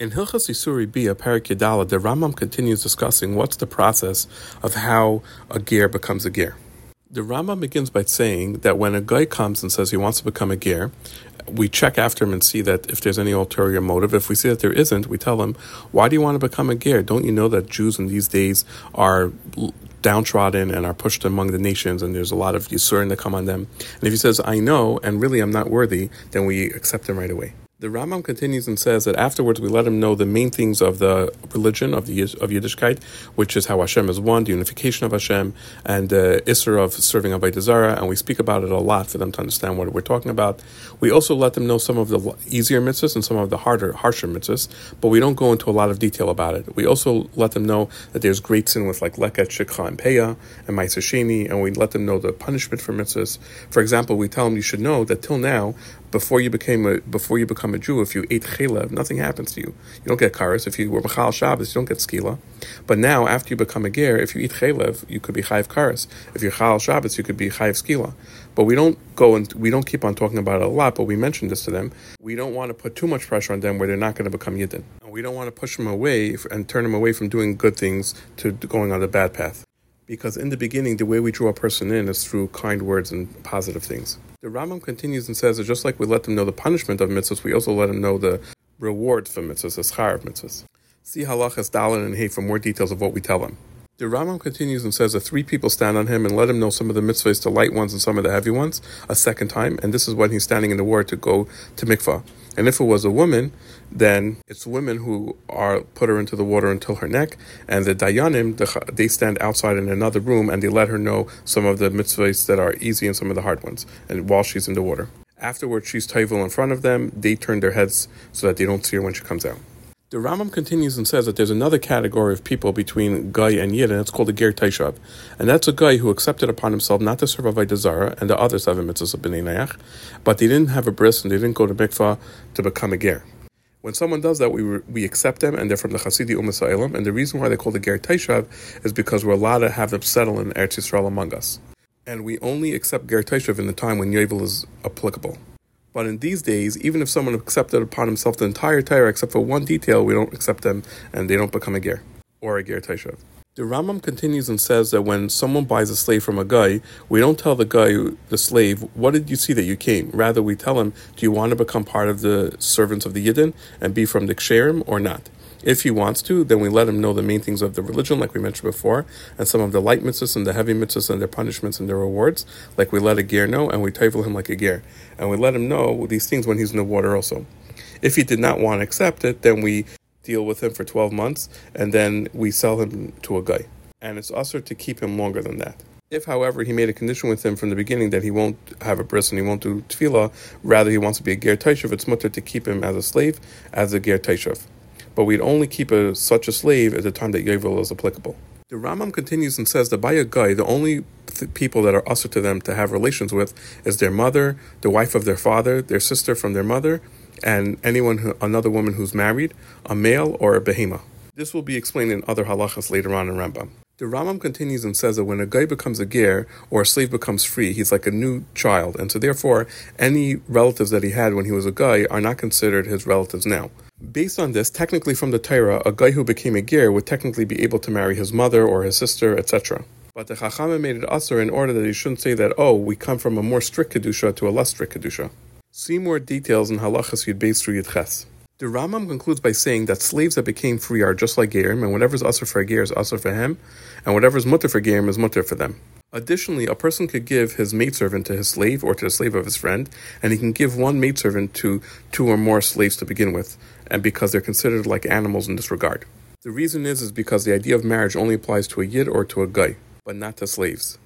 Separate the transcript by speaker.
Speaker 1: In Hilchas Isurei Biah Perek Yadala, the Rambam continues discussing what's the process of how a ger becomes a ger. The Rambam begins by saying that when a guy comes and says he wants to become a ger, we check after him and see that if there's any ulterior motive. If we see that there isn't, we tell him, "Why do you want to become a ger? Don't you know that Jews in these days are downtrodden and are pushed among the nations, and there's a lot of yisurin that come on them?" And if he says, "I know," and really I'm not worthy, then we accept him right away. The Rambam continues and says that afterwards we let him know the main things of the religion of the of Yiddishkeit, which is how Hashem is one, the unification of Hashem, and the uh, Isser of serving Avodah and we speak about it a lot for them to understand what we're talking about. We also let them know some of the easier mitzvahs and some of the harder, harsher mitzvahs, but we don't go into a lot of detail about it. We also let them know that there's great sin with like leket, shikcha, and peya, and ma'aser sheni, and we let them know the punishment for mitzvahs. For example, we tell them you should know that till now before you became a before you become a Jew, if you ate chelev, nothing happens to you. You don't get karas. If you were machal Shabbos, you don't get skila. But now, after you become a ger, if you eat chelev, you could be chayiv karas. If you're chal Shabbos, you could be chayiv skila. But we don't go and we don't keep on talking about it a lot. But we mentioned this to them. We don't want to put too much pressure on them where they're not going to become yidden. We don't want to push them away and turn them away from doing good things to going on the bad path. Because in the beginning, the way we draw a person in is through kind words and positive things. The Rambam continues and says that just like we let them know the punishment of mitzvahs, we also let them know the reward for mitzvahs, the schar of mitzvahs. See halachas dalin and hay for more details of what we tell them. The Rambam continues and says that three people stand on him and let him know some of the mitzvahs, the light ones and some of the heavy ones, a second time, and this is when he's standing in the water to go to mikvah. And if it was a woman, then it's women who are put her into the water until her neck, and the dayanim they stand outside in another room and they let her know some of the mitzvahs that are easy and some of the hard ones, and while she's in the water. Afterwards, she's tayvul in front of them. They turn their heads so that they don't see her when she comes out. The Rambam continues and says that there's another category of people between Guy and Yid, and it's called a Ger Taishav. And that's a guy who accepted upon himself not to serve Avodah Zarah and the other seven mitzvahs of B'nai Nayach, but they didn't have a bris and they didn't go to mikvah to become a Ger. When someone does that, we, we accept them, and they're from the Hasidi Umasailam. And the reason why they call the Ger Taishav is because we're allowed to have them settle in Eretz Yisrael among us. And we only accept Ger Taishav in the time when Yovel is applicable. But in these days, even if someone accepted upon himself the entire Torah except for one detail, we don't accept them and they don't become a ger or a ger taishav. The Rambam continues and says that when someone buys a slave from a guy, we don't tell the guy, the slave, what did you see that you came? Rather, we tell him, do you want to become part of the servants of the Yidden and be from the Ksherim or not? If he wants to, then we let him know the main things of the religion, like we mentioned before, and some of the light mitzvahs and the heavy mitzvahs and their punishments and their rewards, like we let a ger know, and we table him like a ger. And we let him know these things when he's in the water also. If he did not want to accept it, then we deal with him for 12 months, and then we sell him to a guy. And it's also to keep him longer than that. If, however, he made a condition with him from the beginning that he won't have a bris and he won't do tefillah, rather he wants to be a ger taishav, it's mutter to keep him as a slave, as a ger taishav but we'd only keep a, such a slave at the time that Yovel is applicable. The Rambam continues and says that by a guy, the only th- people that are usher to them to have relations with is their mother, the wife of their father, their sister from their mother, and anyone who, another woman who's married, a male or a behema. This will be explained in other halachas later on in Rambam. The Rambam continues and says that when a guy becomes a ger or a slave becomes free, he's like a new child, and so therefore any relatives that he had when he was a guy are not considered his relatives now. Based on this, technically from the Torah, a guy who became a ger would technically be able to marry his mother or his sister, etc. But the Chachamim made it usher in order that he shouldn't say that, oh, we come from a more strict Kedusha to a less strict Kedusha. See more details in Halachas Yud Beis through Yud Ches. The Rambam concludes by saying that slaves that became free are just like Gerim, and whatever's usher for a Ger is usher for him, and whatever's mutter for Gerim is mutter for them. Additionally, a person could give his maidservant to his slave or to the slave of his friend, and he can give one maidservant to two or more slaves to begin with, and because they're considered like animals in this regard. The reason is is because the idea of marriage only applies to a yid or to a guy, but not to slaves.